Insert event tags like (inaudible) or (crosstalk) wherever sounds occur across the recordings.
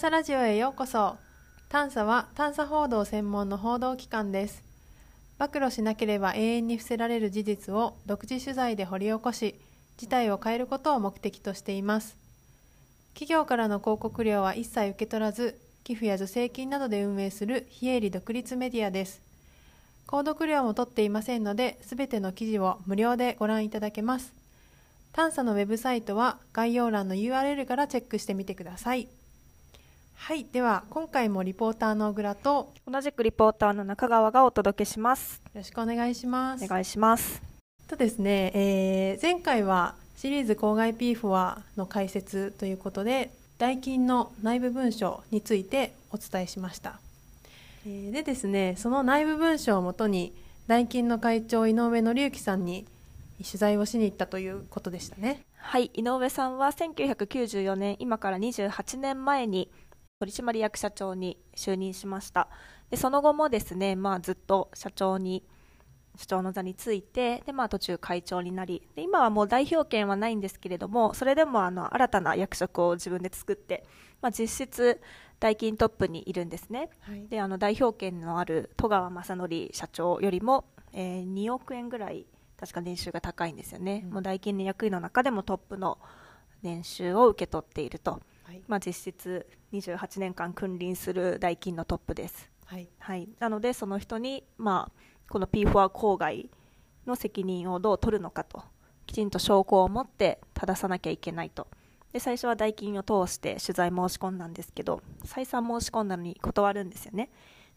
査ラジオへようこそ。探査は探査報道専門の報道機関です。暴露しなければ永遠に伏せられる事実を独自取材で掘り起こし事態を変えることを目的としています。企業からの広告料は一切受け取らず寄付や助成金などで運営する非営利独立メディアです。購読料も取っていませんので全ての記事を無料でご覧いただけます。探査のウェブサイトは概要欄の URL からチェックしてみてください。はいでは今回もリポーターの小倉と同じくリポーターの中川がお届けします。よろしくお願いします。お願いします。とですね、えー、前回はシリーズ郊外 P フォアの解説ということで代金の内部文書についてお伝えしました、えー、でですねその内部文書をもとに代金の会長井上紀之さんに取材をしに行ったということでしたね。はい井上さんは1994年今から28年前に取締役社長に就任しました。でその後もですね、まあ、ずっと社長に社長の座についてで、まあ、途中会長になりで今はもう代表権はないんですけれどもそれでもあの新たな役職を自分で作って、まあ、実質代金トップにいるんですね、はい、であの代表権のある戸川雅則社長よりも、えー、2億円ぐらい確か年収が高いんですよね、うん、もう大金の役員の中でもトップの年収を受け取っていると、はい、まあ、実質28年間君臨する大金のトップです、はい、はい、なのでその人に、まあ、この P4 郊外の責任をどう取るのかときちんと証拠を持って正さなきゃいけないと。で最初は代金を通して取材申し込んだんですけど再三申し込んだのに断るんですよね。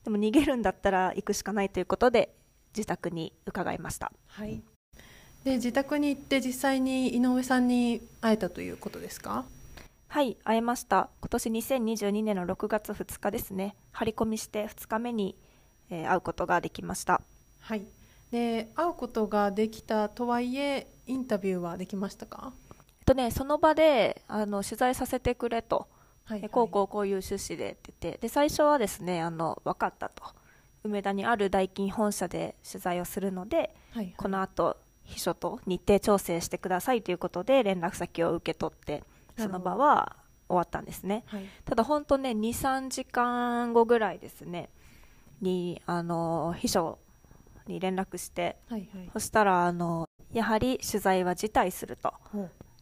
でも逃げるんだったら行くしかないということで自宅に伺いました、はい、で自宅に行って実際に井上さんに会えたということですか？はい会えました。今年2022年の6月2日ですね。張り込みして2日目に、えー、会うことができました。はい。で会うことができたとはいえインタビューはできましたか？えっとねその場であの取材させてくれと、はいはい、こうこうこういう趣旨でって言って。で最初はですねあの分かったと。梅田にある大金本社で取材をするので、はいはい、この後秘書と日程調整してくださいということで連絡先を受け取ってその場は終わったんですね、はい、ただ本当ね23時間後ぐらいですね。にあの秘書に連絡して、はいはい、そしたらあのやはり取材は辞退すると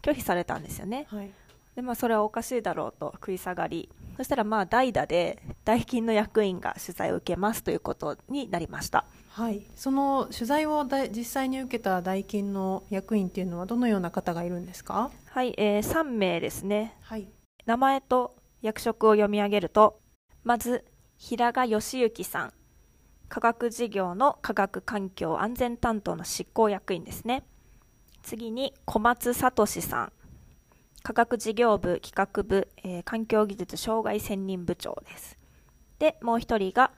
拒否されたんですよね、はい、でまあ、それはおかしいだろうと食い下がり。そしたらまあ代打で代金の役員が取材を受けますということになりました。はい。その取材を実際に受けた代金の役員っていうのはどのような方がいるんですか？はい、えー、3名ですね、はい、名前と役職を読み上げるとまず平賀義行さん。科学事業の科学環境安全担当の執行役員ですね。次に小松聡さん。科学事業部企画部、えー、環境技術障害専任部長ですでもう一人が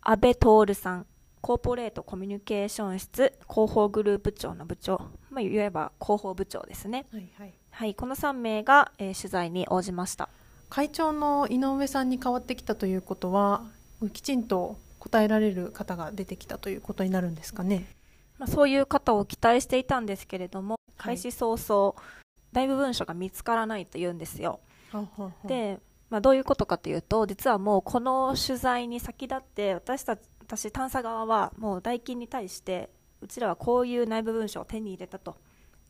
安倍徹さんコーポレートコミュニケーション室広報グループ長の部長、まあ、いわば広報部長ですね、はい、はい。はい、この3名が、えー、取材に応じました。会長の井上さんに代わってきたということはきちんと答えられる方が出てきたということになるんですかね、まあ、そういう方を期待していたんですけれども、開始早々だいぶ文書が見つからないというんですよ。ははで、まあ、どういうことかというと実はもうこの取材に先立って私たち私探査側はもう代金に対してうちらはこういう内部文書を手に入れたと。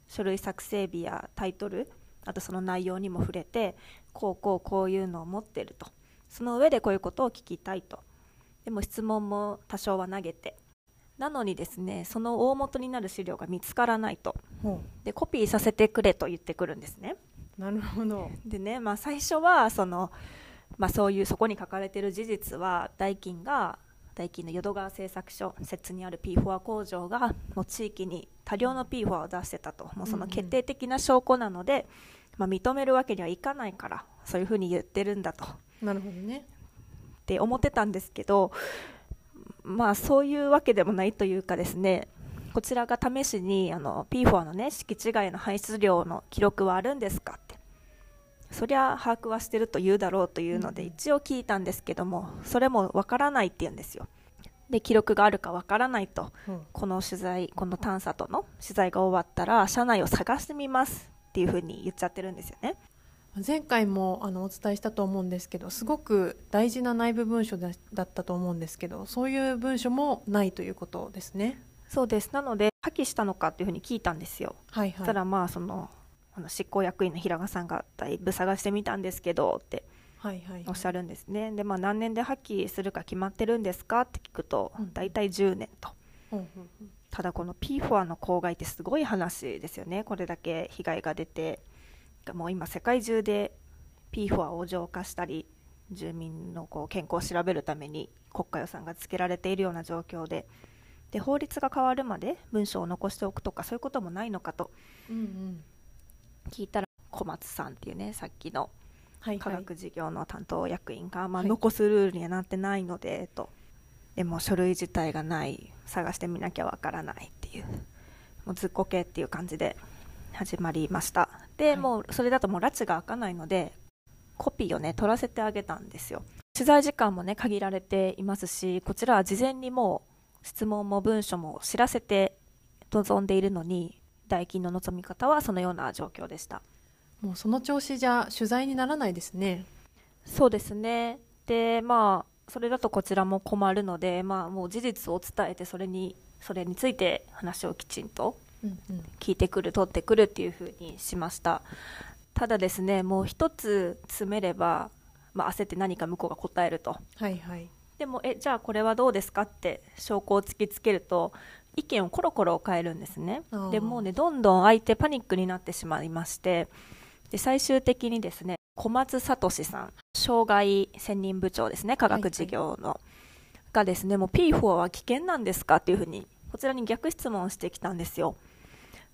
書類作成日やタイトルあとその内容にも触れてこうこうこういうのを持ってると。その上でこういうことを聞きたいと。でも質問も多少は投げて。なのにですねその大元になる資料が見つからないと、でコピーさせてくれと言ってくるんですねなるほど。でね、まあ、最初はその、まあ、そういうそこに書かれている事実は代金が大金の淀川製作所摂津にある P4 工場がもう地域に多量の P4 を出してたと。もうその決定的な証拠なので、まあ、認めるわけにはいかないからそういうふうに言ってるんだと。なるほどね。って思ってたんですけどまあそういうわけでもないというかですねこちらが試しにあの P4 のね敷地外の排出量の記録はあるんですかって。そりゃ把握はしてると言うだろうというので一応聞いたんですけどもそれもわからないって言うんですよ。で記録があるかわからないと、うん、この取材この探査との取材が終わったら社内を探してみますっていうふうに言っちゃってるんですよね。前回もあのお伝えしたと思うんですけどすごく大事な内部文書だだったと思うんですけどそういう文書もないということですねそうです。なので破棄したのかっていうふうに聞いたんですよ、はいはい。そしたらまあそのあの執行役員の平賀さんがだいぶ探してみたんですけどっておっしゃるんですね。でまあ何年で破棄するか決まってるんですかって聞くとうん大体10年と。ほうほうほうただこの PFOA の公害ってすごい話ですよね。これだけ被害が出てもう今世界中で PFOA を浄化したり住民のこう健康を調べるために国家予算がつけられているような状況でで法律が変わるまで文章を残しておくとかそういうこともないのかと聞いたら小松さんっていうねさっきの科学事業の担当役員が、まあ、はい。残すルールにはなってないので、と。でも書類自体がない。探してみなきゃわからないっていう。もうずっこけっていう感じで始まりました。で、はい。もうそれだともう拉致が開かないのでコピーをね取らせてあげたんですよ。取材時間もね限られていますしこちらは事前にもう質問も文書も知らせて臨んでいるのに代金の望み方はそのような状況でしたもうその調子じゃ取材にならないですねそうですね。で、まあ、それだとこちらも困るので、まあ、もう事実を伝えて、それに、それについて話をきちんと聞いてくる、取ってくるっていうふうにしました。ただですね、もう一つ詰めれば、まあ、焦って何か向こうが答えると。はいはいでも、え、じゃあこれはどうですかって証拠を突きつけると、意見をコロコロ変えるんですね。でもうね、どんどん相手パニックになってしまいまして、で最終的にですね小松聡さん障害専任部長ですね科学事業の、がですねもう P4 は危険なんですかっていうふうにこちらに逆質問してきたんですよ。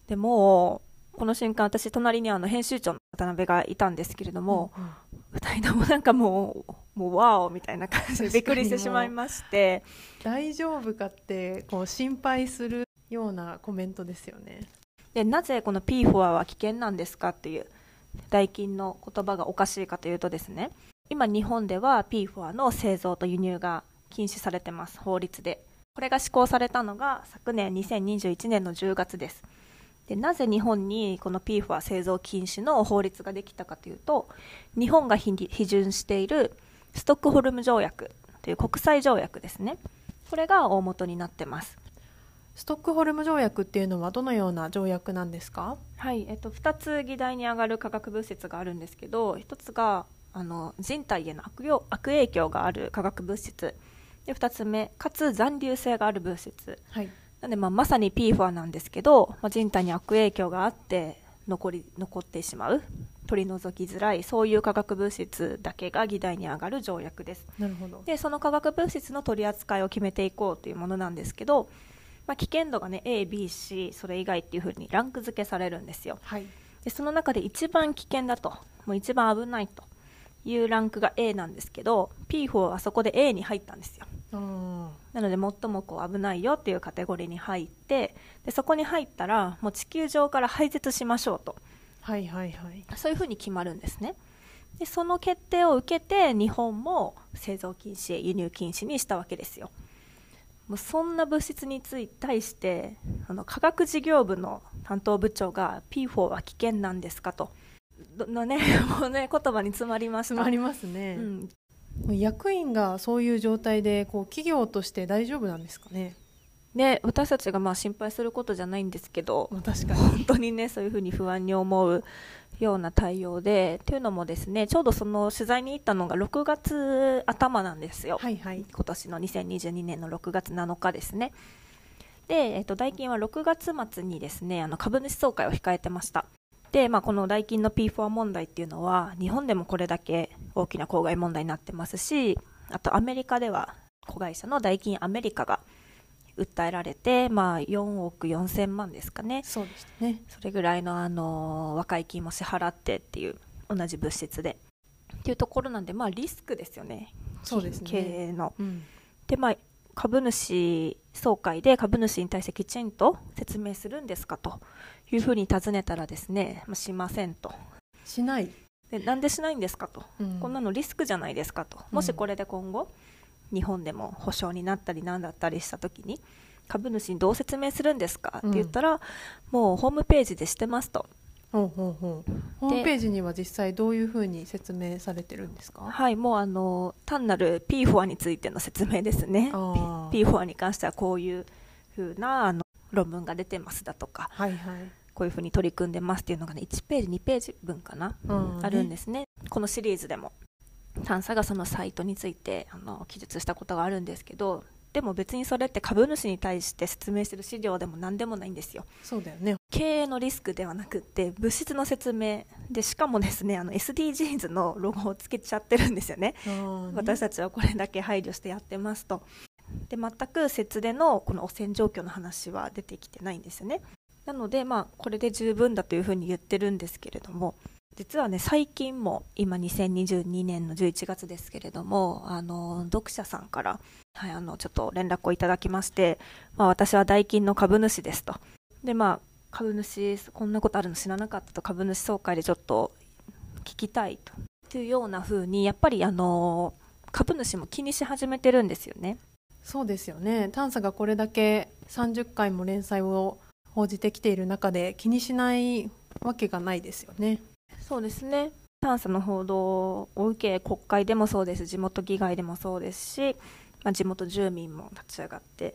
でもうこの瞬間私隣にあの編集長の渡辺がいたんですけれども、うんうん。二人ともなんかもうもうワオみたいな感じでびっくりしてしまいまして。大丈夫かってこう心配するようなコメントですよね。でなぜこの P4 は危険なんですかっていう代金の言葉がおかしいかというとですね。今日本では P4 の製造と輸入が禁止されてます法律で。これが施行されたのが昨年2021年の10月です。でなぜ日本にこの P4 製造禁止の法律ができたかというと日本が批批准しているストックホルム条約という国際条約ですね。これが大元になってます。ストックホルム条約っていうのはどのような条約なんですか？はい、えっと、2つ議題に上がる化学物質があるんですけど1つがあの人体への悪用悪影響がある化学物質で2つ目かつ残留性がある物質はい。なんで、まあ、まさに PFOA なんですけど、まあ、人体に悪影響があって残り残ってしまう取り除きづらいそういう化学物質だけが議題に上がる条約です。なるほど。でその化学物質の取り扱いを決めていこうというものなんですけど、まあ、危険度がね ABC それ以外っていうふうにランク付けされるんですよ。はい。でその中で一番危険だともう一番危ないというランクが A なんですけど P4 はそこで A に入ったんですよ。なので最もこう危ないよっていうカテゴリーに入ってでそこに入ったらもう地球上から排絶しましょうとはいはいはい。そういうふうに決まるんですね。でその決定を受けて日本も製造禁止輸入禁止にしたわけですよ。もうそんな物質につい対してあの科学事業部の担当部長が P4 は危険なんですかと。どのね (laughs) もうね言葉に詰まりました。詰まりますね、うん、役員がそういう状態でこう企業として大丈夫なんですかね、ね私たちがまあ心配することじゃないんですけどまあ、確かに。本当にねそういうふうに不安に思うような対応でというのもですねちょうどその取材に行ったのが6月頭なんですよ、はいはい。今年の2022年の6月7日ですね。で、えっと、ダイキンは6月末にですねあの株主総会を控えてました。で、まあ、このダイキンの P4 問題っていうのは日本でもこれだけ大きな公害問題になってますしあとアメリカでは子会社のダイキンアメリカが訴えられて、まあ、4億4000万ですかね。そうでしたね。それぐらいの、あの和解金も支払ってっていう同じ物質で。っていうところなんで、まあ、リスクですよね。そうですね。経営の。うん。で、まあ、株主総会で株主に対してきちんと説明するんですかというふうに尋ねたらですね、まあ、しませんと。しない、でなんでしないんですかと、うん。こんなのリスクじゃないですかと。もしこれで今後、日本でも保証になったりなんだったりした時に株主にどう説明するんですかって言ったら、もうホームページでしてますと。ほうほうほう。ホームページには実際どういうふうに説明されてるんですか？はいもうあの単なる P4 についての説明ですね。P4 に関してはこういうふうなあの論文が出てますだとか、はいはい、こういうふうに取り組んでますっていうのがね1ページ2ページ分かな、うん、あるんですね。このシリーズでも探査がそのサイトについてあの記述したことがあるんですけどでも別にそれって株主に対して説明してる資料でも何でもないんですよ。そうだよね。経営のリスクではなくって物質の説明でしかもですねあの SDGs のロゴをつけちゃってるんですよね、ね、私たちはこれだけ配慮してやってますと。で全く節でのこの汚染状況の話は出てきてないんですよね。なのでまあこれで十分だというふうに言ってるんですけれども実はね最近も今2022年の11月ですけれどもあの読者さんから、はい、あのちょっと連絡をいただきまして、まあ、私はダイキンの株主ですと。でまあ株主こんなことあるの知らなかったと株主総会でちょっと聞きたいと。というような風にやっぱりあの株主も気にし始めてるんですよね。そうですよね。探査がこれだけ30回も連載を報じてきている中で気にしないわけがないですよね。そうですね。探査の報道を受け国会でもそうです。地元議会でもそうですし、まあ、地元住民も立ち上がって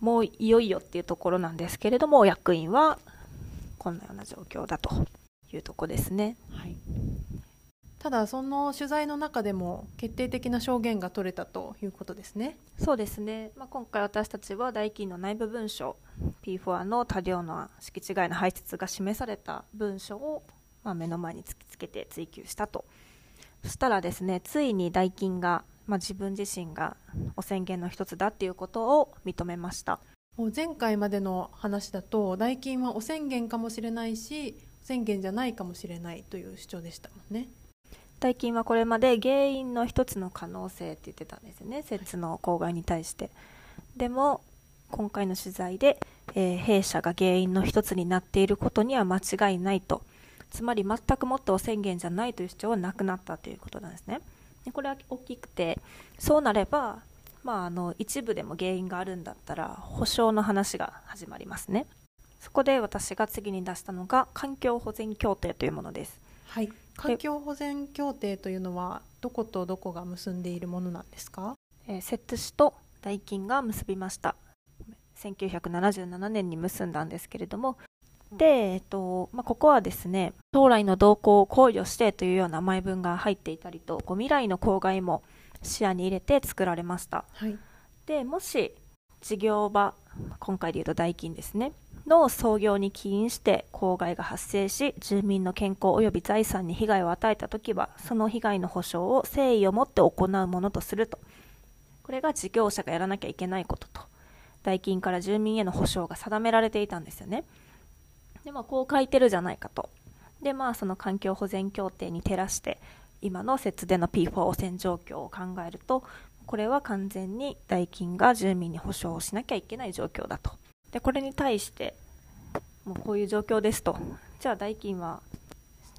もういよいよっていうところなんですけれども役員はこんなような状況だというとこですね。はい。ただその取材の中でも決定的な証言が取れたということですね。そうですね、まあ、今回私たちは大金の内部文書 P4 の多量の敷地外の排出が示された文書をまあ、目の前に突きつけて追及したと。そしたらですねついにダイキンが、まあ、自分自身が汚染源の一つだっていうことを認めました。もう前回までの話だとダイキンは汚染源かもしれないし汚染源じゃないかもしれないという主張でしたもんね。ダイキンはこれまで原因の一つの可能性って言ってたんですよね。摂の公害に対して。でも今回の取材で、えー、弊社が原因の一つになっていることには間違いないとつまり全くもっと宣言じゃないという主張はなくなったということなんですね。でこれは大きくてそうなれば、まあ、あの一部でも原因があるんだったら保証の話が始まりますね。そこで私が次に出したのが環境保全協定というものです。はい、環境保全協定というのはどことどこが結んでいるものなんですか、えー、摂津市と大金が結びました1977年に結んだんですけれどもで、えっとまあ、ここはですね将来の動向を考慮してというような前文が入っていたりとこう未来の公害も視野に入れて作られました、はい、でもし事業場今回でいうと代金ですねの創業に起因して公害が発生し住民の健康及び財産に被害を与えたときはその被害の補償を誠意を持って行うものとすると。これが事業者がやらなきゃいけないことと。代金から住民への補償が定められていたんですよねでまあこう書いてるじゃないかと。でまあその環境保全協定に照らして今の節電の P4 汚染状況を考えるとこれは完全に代金が住民に保証をしなきゃいけない状況だと。でこれに対してもうこういう状況ですと。じゃあ代金は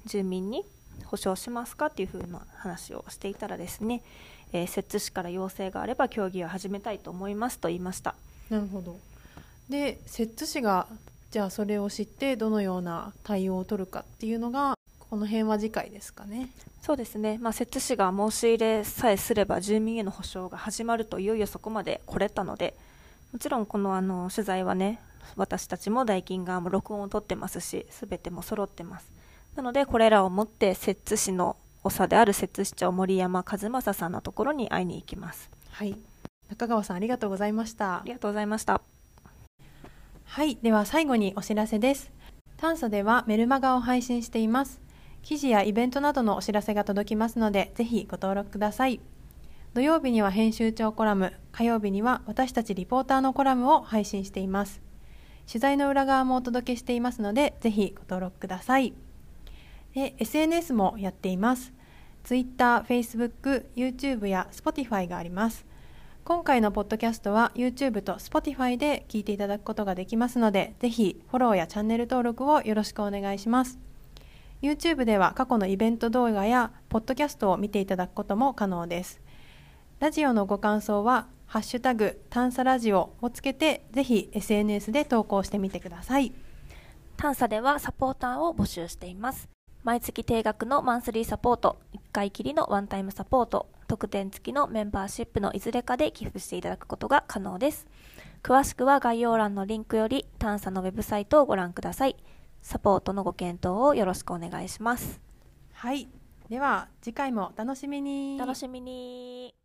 住民に保証しますかっていうふうな話をしていたらですね、えー、摂津市から要請があれば協議を始めたいと思いますと言いました。なるほど。で摂津市がじゃあそれを知ってどのような対応を取るかっていうのがこの辺は次回ですかね。そうですね、まあ、摂津市が申し入れさえすれば住民への補償が始まるといよいよそこまで来れたのでもちろんこのあの取材はね私たちも代金側も録音を取ってますし全ても揃ってます。なのでこれらをもって摂津市の長である摂津市長森山和正さんのところに会いに行きます。はい。中川さんありがとうございました。ありがとうございましたはいでは最後にお知らせです。炭素ではメルマガを配信しています。記事やイベントなどのお知らせが届きますのでぜひご登録ください。土曜日には編集長コラム火曜日には私たちリポーターのコラムを配信しています。取材の裏側もお届けしていますのでぜひご登録ください。で SNS もやっています。Twitter、Facebook、YouTube や Spotify があります。今回のポッドキャストは YouTube と Spotify で聞いていただくことができますので、ぜひフォローやチャンネル登録をよろしくお願いします。YouTube では過去のイベント動画やポッドキャストを見ていただくことも可能です。ラジオのご感想は、ハッシュタグ、探査ラジオをつけて、ぜひ SNS で投稿してみてください。探査ではサポーターを募集しています毎月定額のマンスリーサポート1回きりのワンタイムサポート特典付きのメンバーシップのいずれかで寄付していただくことが可能です。詳しくは概要欄のリンクより探査のウェブサイトをご覧ください。サポートのご検討をよろしくお願いします。はい。では次回もお楽しみに。楽しみに